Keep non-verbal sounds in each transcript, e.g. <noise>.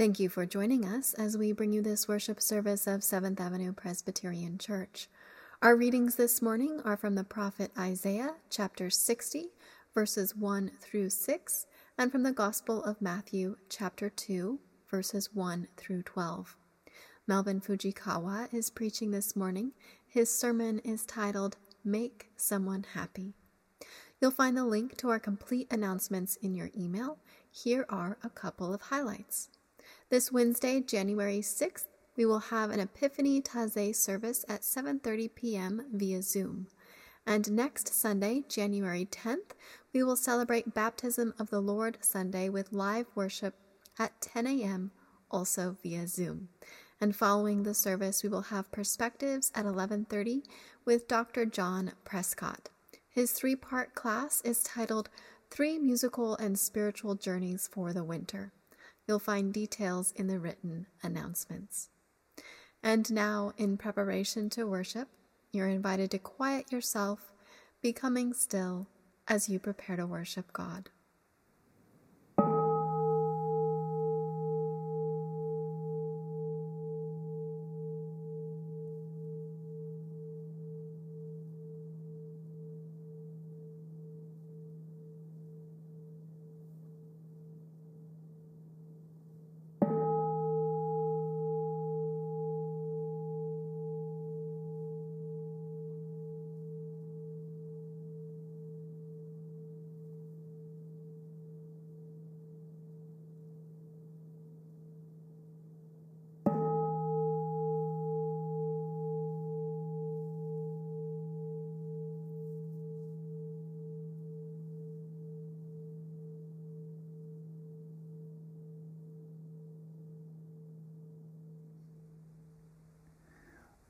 Thank you for joining us as we bring you this worship service of Seventh Avenue Presbyterian Church. Our readings this morning are from the prophet Isaiah, chapter 60, verses 1 through 6, and from the Gospel of Matthew, chapter 2, verses 1 through 12. Melvin Fujikawa is preaching this morning. His sermon is titled Make Someone Happy. You'll find the link to our complete announcements in your email. Here are a couple of highlights. This Wednesday, January 6th, we will have an Epiphany Taizé service at 7:30 p.m. via Zoom. And next Sunday, January 10th, we will celebrate Baptism of the Lord Sunday with live worship at 10 a.m. also via Zoom. And following the service, we will have perspectives at 11:30 with Dr. John Prescott. His three-part class is titled Three Musical and Spiritual Journeys for the Winter. You'll find details in the written announcements. And now, in preparation to worship, you're invited to quiet yourself, becoming still as you prepare to worship God.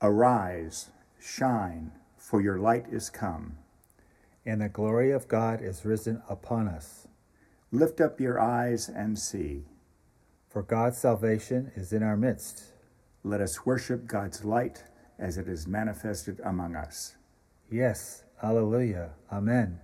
Arise, shine, for your light is come. And the glory of God is risen upon us. Lift up your eyes and see. For God's salvation is in our midst. Let us worship God's light as it is manifested among us. Yes, Alleluia, Amen.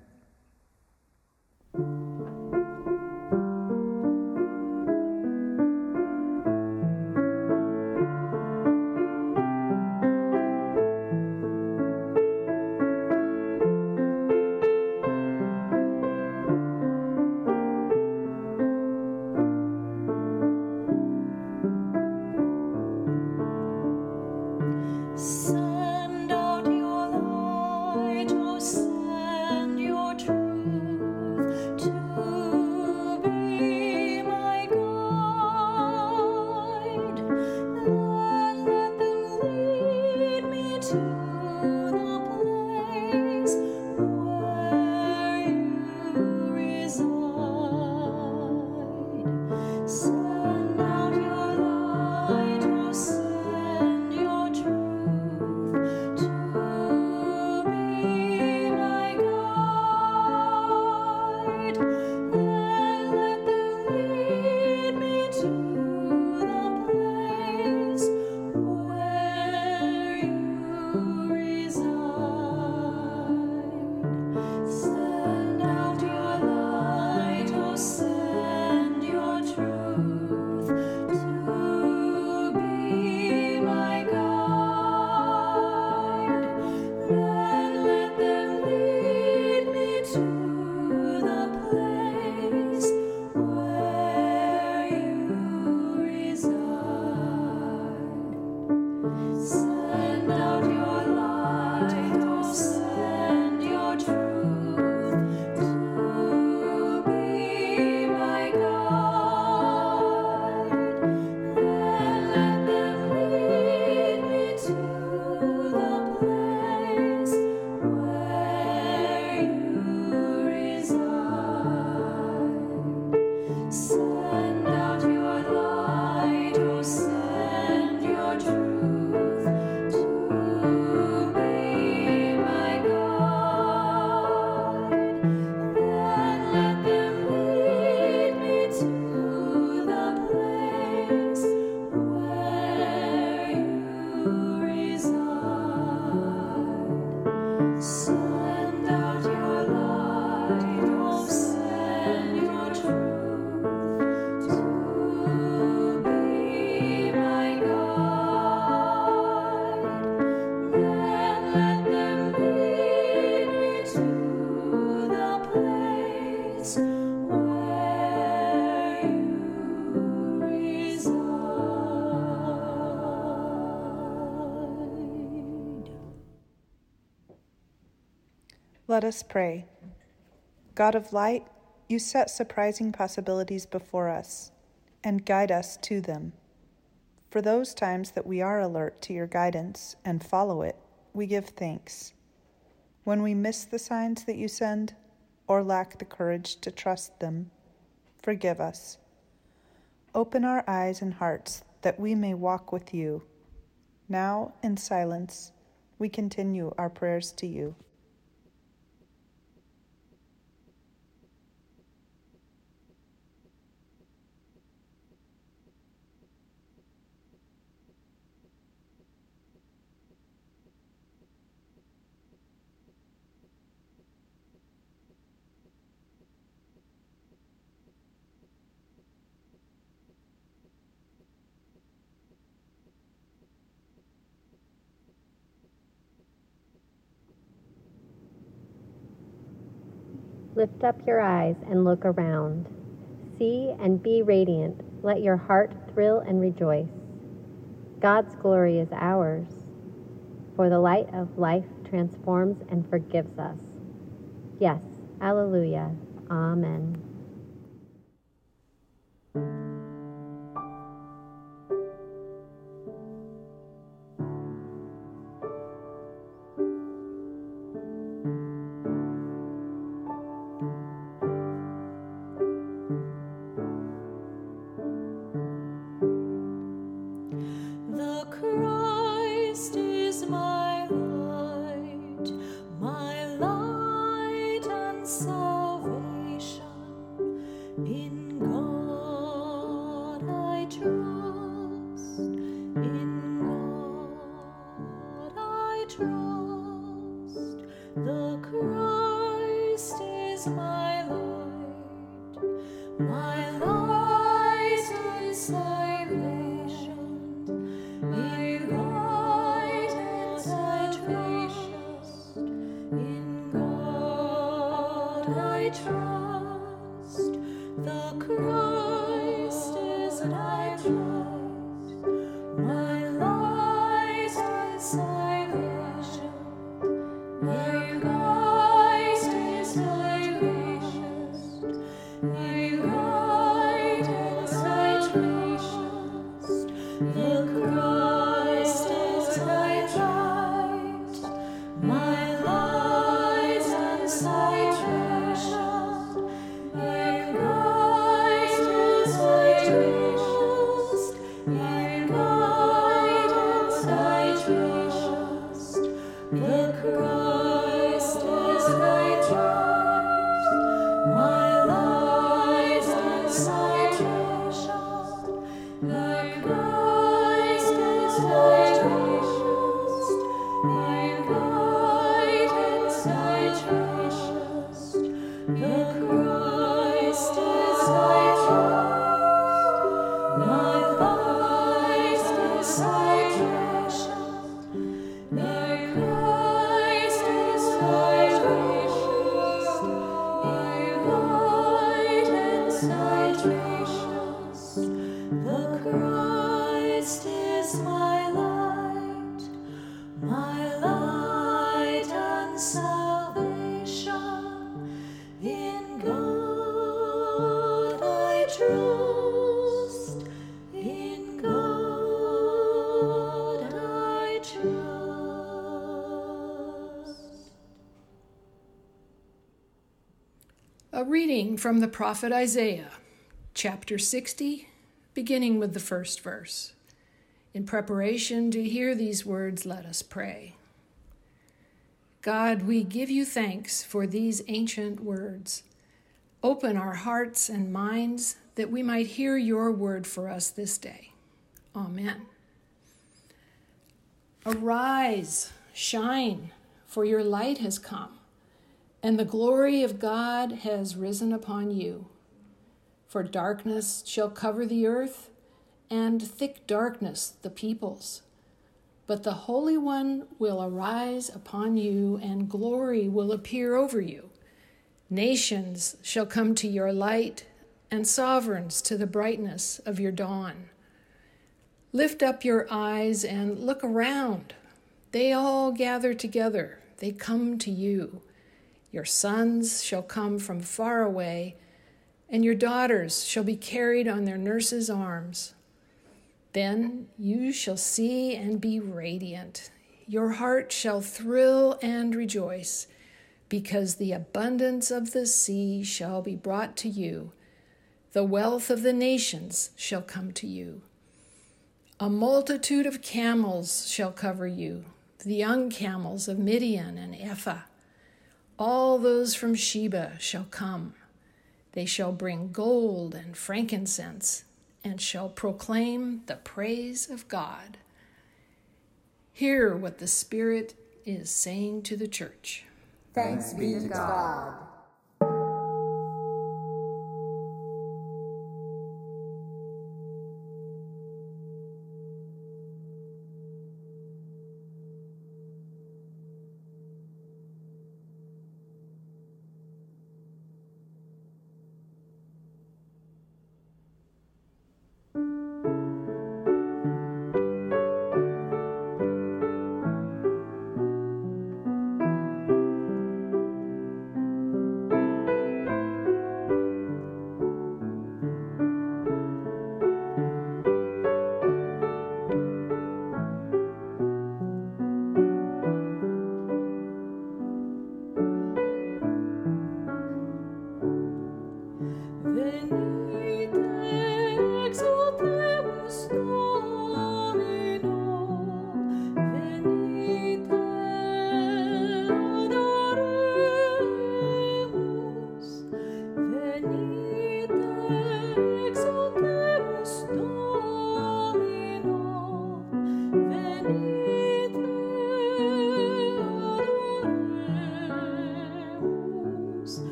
Let us pray. God of light, you set surprising possibilities before us and guide us to them. For those times that we are alert to your guidance and follow it, we give thanks. When we miss the signs that you send or lack the courage to trust them, forgive us. Open our eyes and hearts that we may walk with you. Now, in silence, we continue our prayers to you. Lift up your eyes and look around. See and be radiant. Let your heart thrill and rejoice. God's glory is ours, for the light of life transforms and forgives us. Yes, Alleluia. Amen. Yeah. A reading from the prophet Isaiah, chapter 60, beginning with the first verse. In preparation to hear these words, let us pray. God, we give you thanks for these ancient words. Open our hearts and minds that we might hear your word for us this day. Amen. Arise, shine, for your light has come and the glory of God has risen upon you. For darkness shall cover the earth, and thick darkness the peoples. But the Holy One will arise upon you, and glory will appear over you. Nations shall come to your light, and sovereigns to the brightness of your dawn. Lift up your eyes and look around. They all gather together, they come to you. Your sons shall come from far away, and your daughters shall be carried on their nurses' arms. Then you shall see and be radiant. Your heart shall thrill and rejoice, because the abundance of the sea shall be brought to you. The wealth of the nations shall come to you. A multitude of camels shall cover you, the young camels of Midian and Ephah. All those from Sheba shall come. They shall bring gold and frankincense and shall proclaim the praise of God. Hear what the Spirit is saying to the church. Thanks be to God.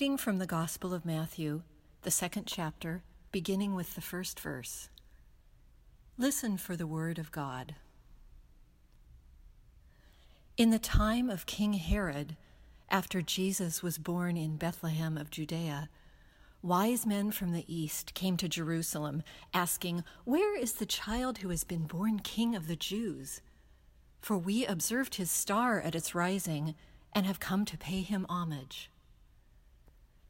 Reading from the Gospel of Matthew, the second chapter, beginning with the first verse. Listen for the word of God. In the time of King Herod, after Jesus was born in Bethlehem of Judea, wise men from the east came to Jerusalem, asking, Where is the child who has been born king of the Jews? For we observed his star at its rising and have come to pay him homage.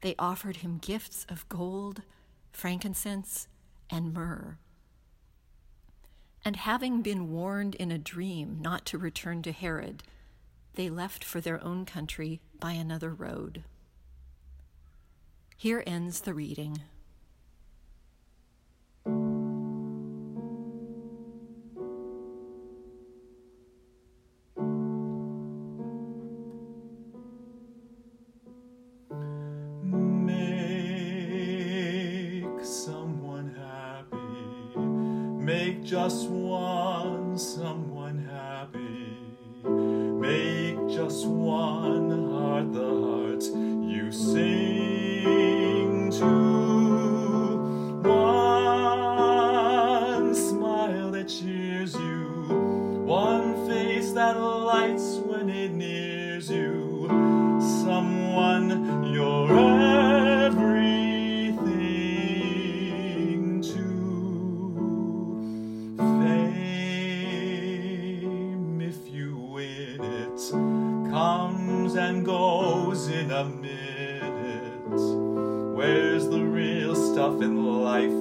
they offered him gifts of gold, frankincense, and myrrh. And having been warned in a dream not to return to Herod, they left for their own country by another road. Here ends the reading. And goes in a minute. Where's the real stuff in life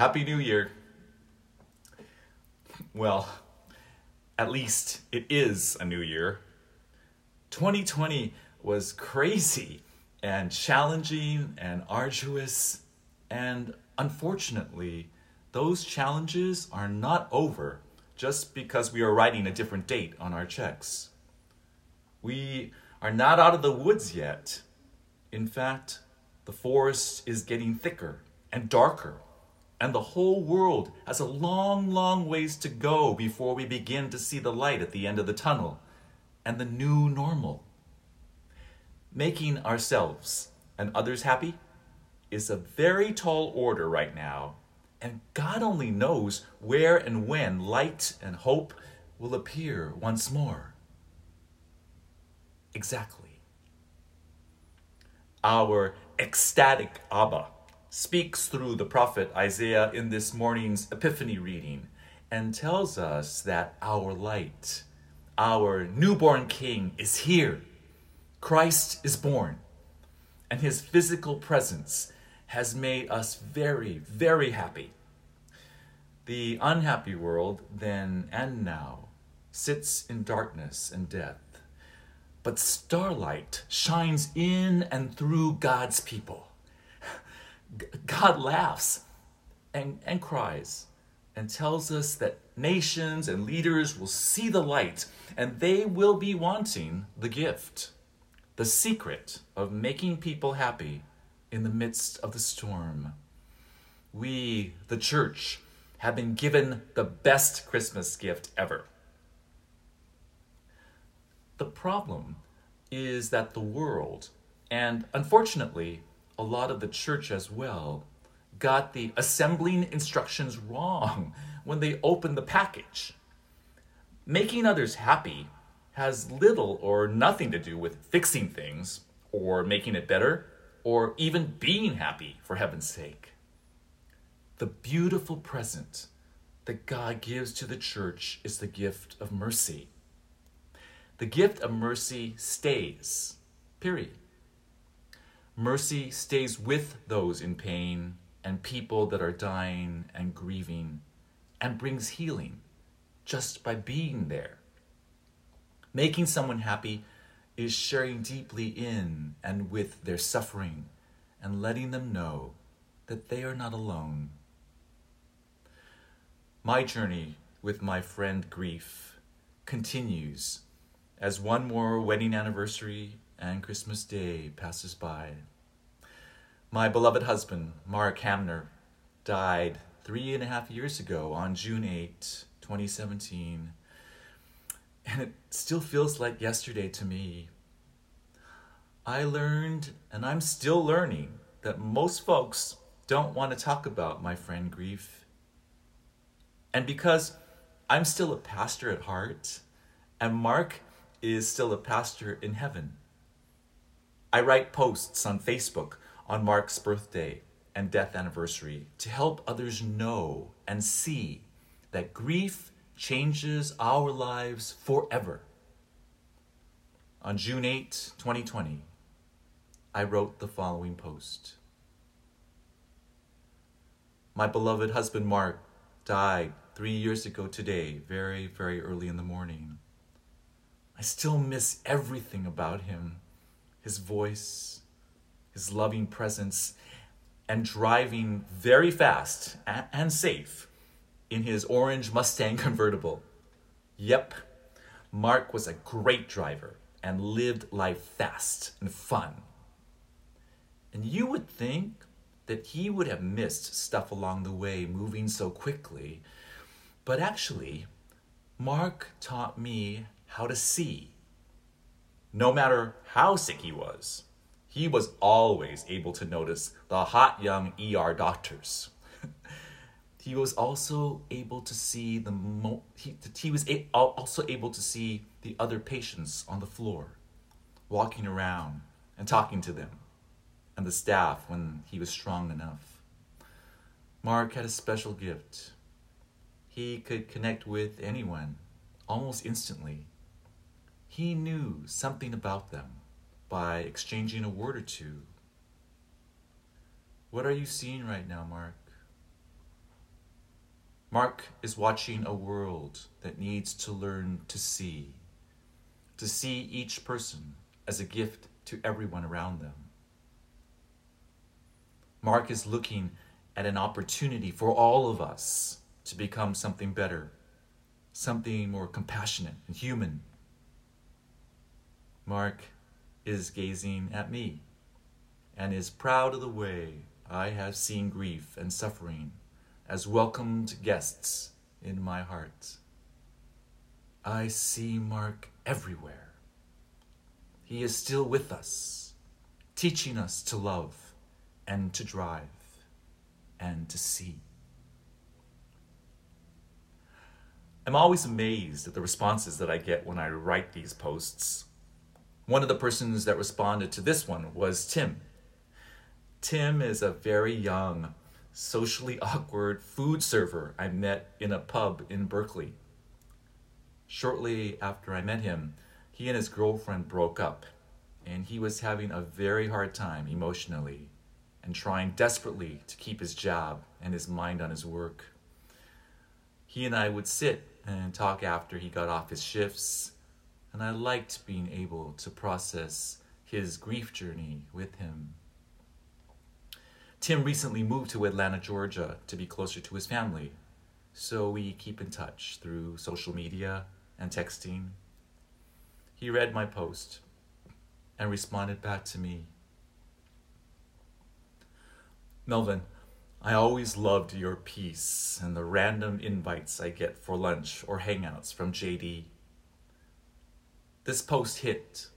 Happy New Year. Well, at least it is a new year. 2020 was crazy and challenging and arduous, and unfortunately, those challenges are not over just because we are writing a different date on our checks. We are not out of the woods yet. In fact, the forest is getting thicker and darker and the whole world has a long, long ways to go before we begin to see the light at the end of the tunnel and the new normal. Making ourselves and others happy is a very tall order right now, and God only knows where and when light and hope will appear once more. Exactly. Our ecstatic Abba speaks through the prophet Isaiah in this morning's Epiphany reading and tells us that our light, our newborn King, is here Christ is born, and his physical presence has made us very, very happy. The unhappy world, then and now, sits in darkness and death. But starlight shines in and through God's people. God laughs and, and cries and tells us that nations and leaders will see the light and they will be wanting the gift, the secret of making people happy in the midst of the storm. We, the church, have been given the best Christmas gift ever. The problem is that the world, and unfortunately, a lot of the church as well, got the assembling instructions wrong <laughs> when they opened the package. Making others happy has little or nothing to do with fixing things, or making it better, or even being happy, for heaven's sake. The beautiful present that God gives to the church is the gift of mercy. The gift of mercy stays, period. Mercy stays with those in pain and people that are dying and grieving and brings healing just by being there. Making someone happy is sharing deeply in and with their suffering and letting them know that they are not alone. My journey with my friend grief continues as one more wedding anniversary and Christmas Day passes by. My beloved husband, Mark Hamner, died three and a half years ago on June 8, 2017. And it still feels like yesterday to me. I learned, and I'm still learning, that most folks don't want to talk about my friend grief. And because I'm still a pastor at heart, and Mark is still a pastor in heaven. I write posts on Facebook on Mark's birthday and death anniversary to help others know and see that grief changes our lives forever. On June 8, 2020, I wrote the following post My beloved husband Mark died three years ago today, very, very early in the morning. I still miss everything about him his voice, his loving presence, and driving very fast and safe in his orange Mustang <laughs> convertible. Yep, Mark was a great driver and lived life fast and fun. And you would think that he would have missed stuff along the way, moving so quickly. But actually, Mark taught me how to see. No matter how sick he was, he was always able to notice the hot young ER doctors. <laughs> he was also able to see the mo- he, he was a- also able to see the other patients on the floor, walking around and talking to them, and the staff when he was strong enough. Mark had a special gift. He could connect with anyone almost instantly he knew something about them by exchanging a word or two. What are you seeing right now, Mark? Mark is watching a world that needs to learn to see, to see each person as a gift to everyone around them. Mark is looking at an opportunity for all of us to become something better, something more compassionate and human Mark is gazing at me and is proud of the way I have seen grief and suffering as welcomed guests in my heart. I see Mark everywhere. He is still with us, teaching us to love and to drive and to see. I'm always amazed at the responses that I get when I write these posts one of the persons that responded to this one was Tim. Tim is a very young, socially <laughs> awkward food server I met in a pub in Berkeley. Shortly after I met him, he and his girlfriend broke up, and he was having a very hard time emotionally and trying desperately to keep his job and his mind on his work. He and I would sit and talk after he got off his shifts, and I liked being able to process his grief journey with him. Tim recently moved to Atlanta, Georgia to be closer to his family, so we keep in touch through social media and texting. He read my post and responded back to me Melvin, I always loved your peace and the random invites I get for lunch or hangouts from JD. This post hit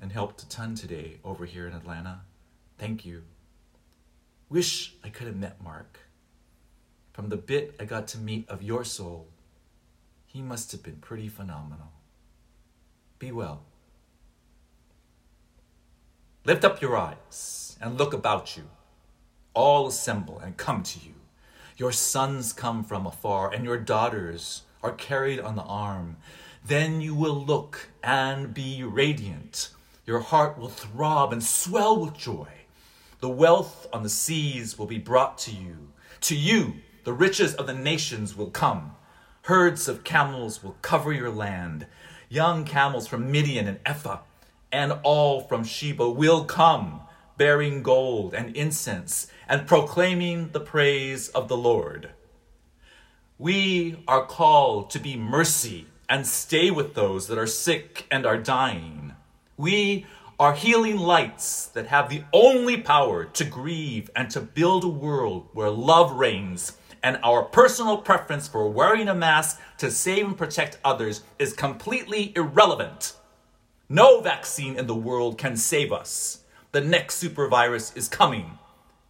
and helped a ton today over here in Atlanta. Thank you. Wish I could have met Mark. From the bit I got to meet of your soul, he must have been pretty phenomenal. Be well. Lift up your eyes and look about you. All assemble and come to you. Your sons come from afar, and your daughters are carried on the arm. Then you will look and be radiant. Your heart will throb and swell with joy. The wealth on the seas will be brought to you. To you, the riches of the nations will come. Herds of camels will cover your land. Young camels from Midian and Ephah and all from Sheba will come, bearing gold and incense and proclaiming the praise of the Lord. We are called to be mercy and stay with those that are sick and are dying. We are healing lights that have the only power to grieve and to build a world where love reigns and our personal preference for wearing a mask to save and protect others is completely irrelevant. No vaccine in the world can save us. The next super virus is coming,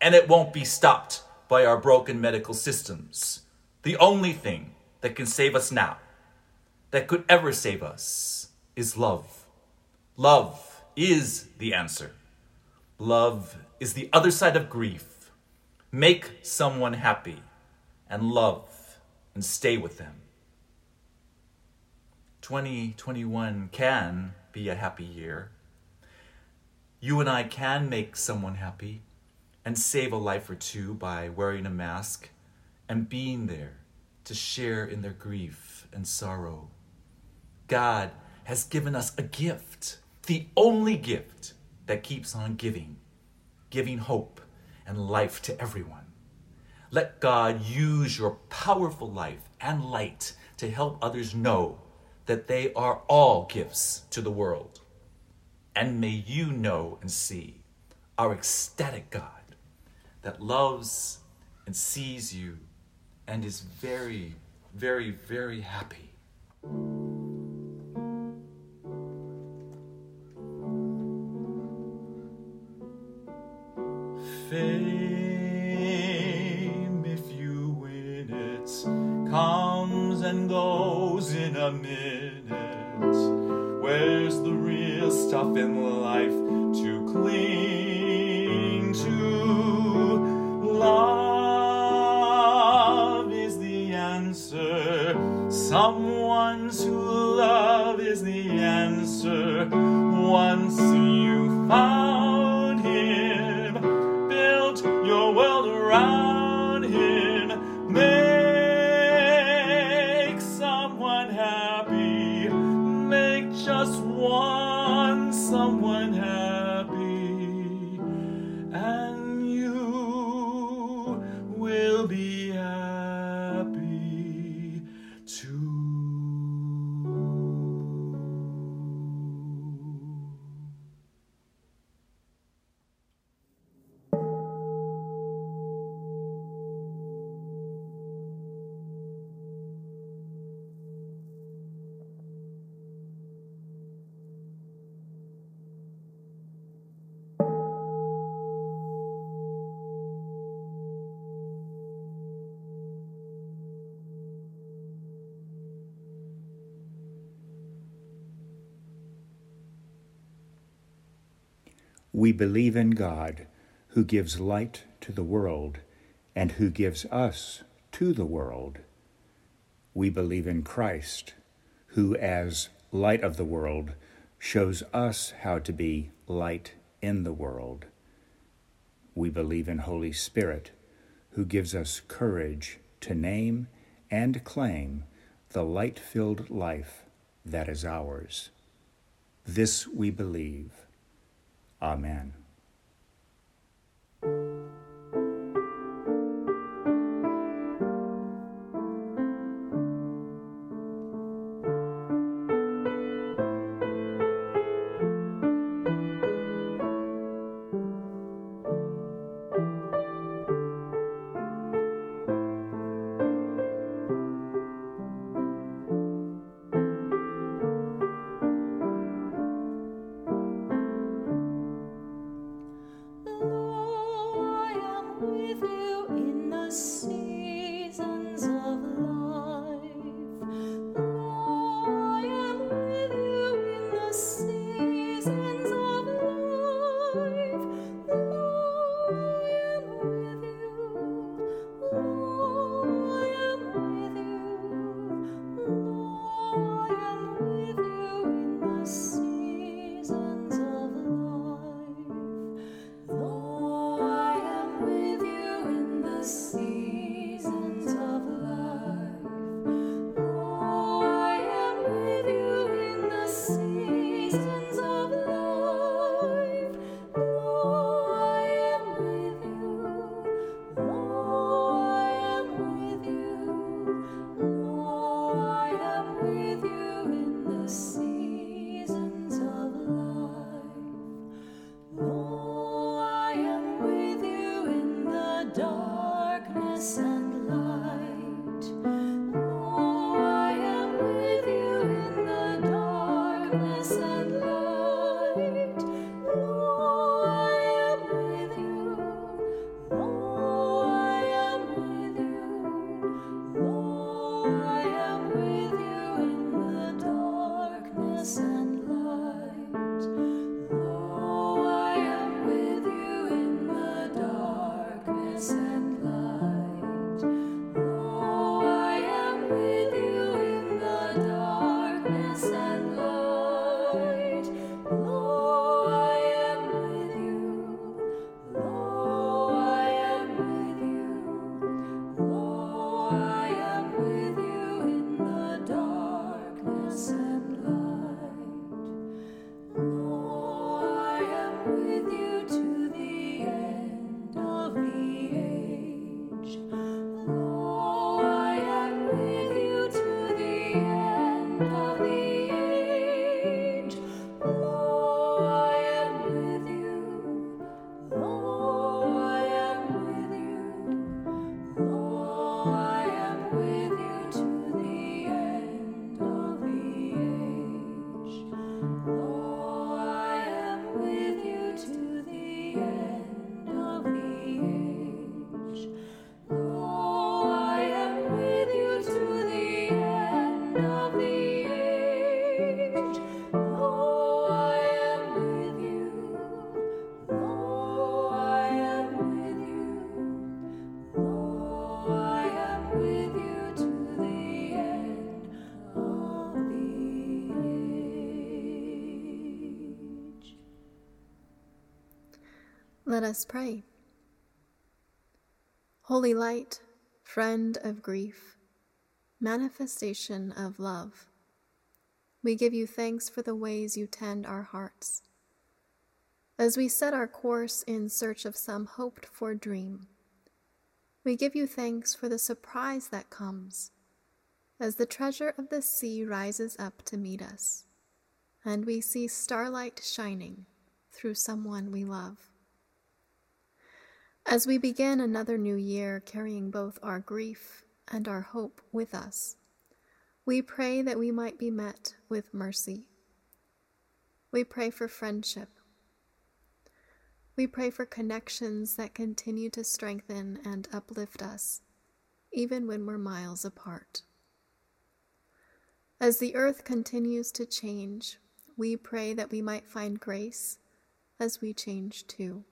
and it won't be stopped by our broken medical systems. The only thing that can save us now, that could ever save us, is love. Love is the answer. Love is the other side of grief. Make someone happy and love and stay with them. 2021 can be a happy year. You and I can make someone happy and save a life or two by wearing a mask and being there to share in their grief and sorrow. God has given us a gift, the only gift that keeps on giving, giving hope and life to everyone. Let God use your powerful life and light to help others know that they are all gifts to the world. And may you know and see our ecstatic God that loves and sees you and is very, very, very happy. Fame, if you win it, comes and goes in a minute. Where's the real stuff in life believe in God, who gives light to the world and who gives us to the world. We believe in Christ, who, as light of the world, shows us how to be light in the world. We believe in Holy Spirit, who gives us courage to name and claim the light filled life that is ours. This we believe. Amen. Let us pray. Holy light, friend of grief, manifestation of love, we give you thanks for the ways you tend our hearts. As we set our course in search of some hoped for dream, we give you thanks for the surprise that comes as the treasure of the sea rises up to meet us, and we see starlight shining through someone we love. As we begin another new year carrying both our grief and our hope with us, we pray that we might be met with mercy. We pray for friendship. We pray for connections that continue to strengthen and uplift us, even when we're miles apart. As the earth continues to change, we pray that we might find grace as we change too.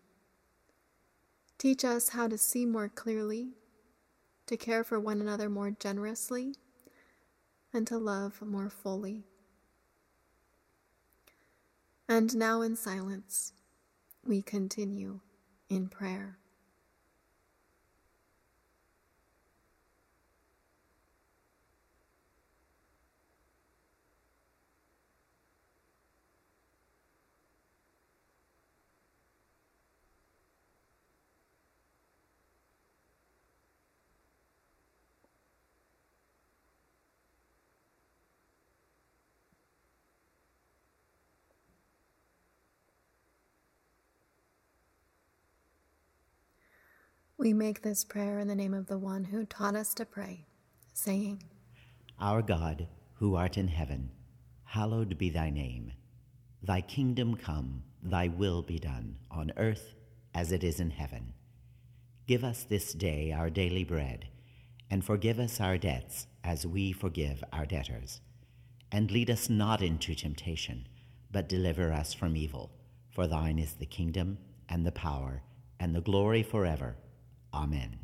Teach us how to see more clearly, to care for one another more generously, and to love more fully. And now in silence, we continue in prayer. We make this prayer in the name of the one who taught us to pray, saying, Our God, who art in heaven, hallowed be thy name. Thy kingdom come, thy will be done, on earth as it is in heaven. Give us this day our daily bread, and forgive us our debts as we forgive our debtors. And lead us not into temptation, but deliver us from evil. For thine is the kingdom, and the power, and the glory forever. Amen.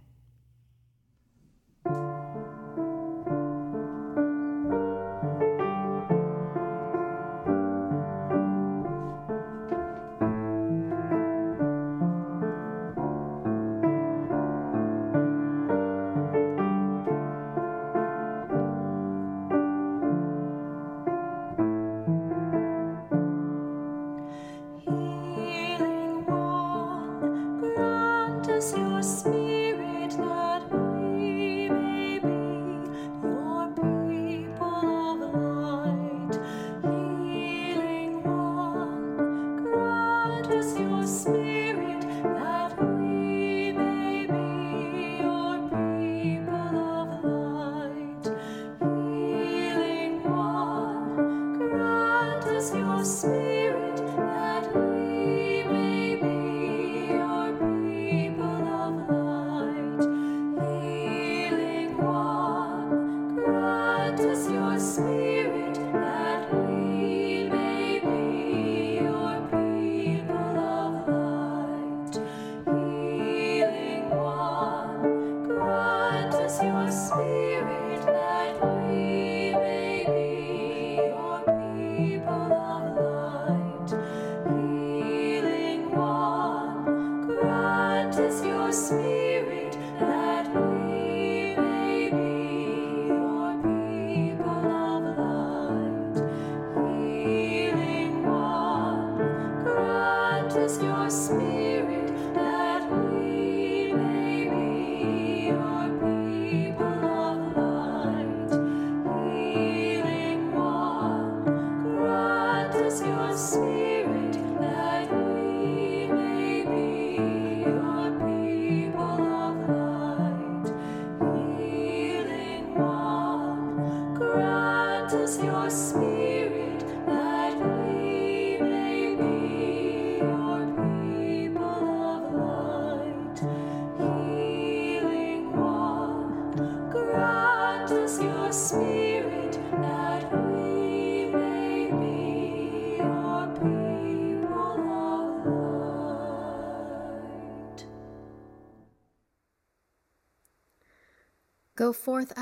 Go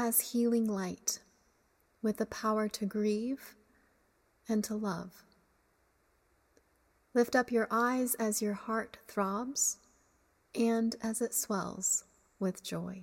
as healing light with the power to grieve and to love. Lift up your eyes as your heart throbs and as it swells with joy.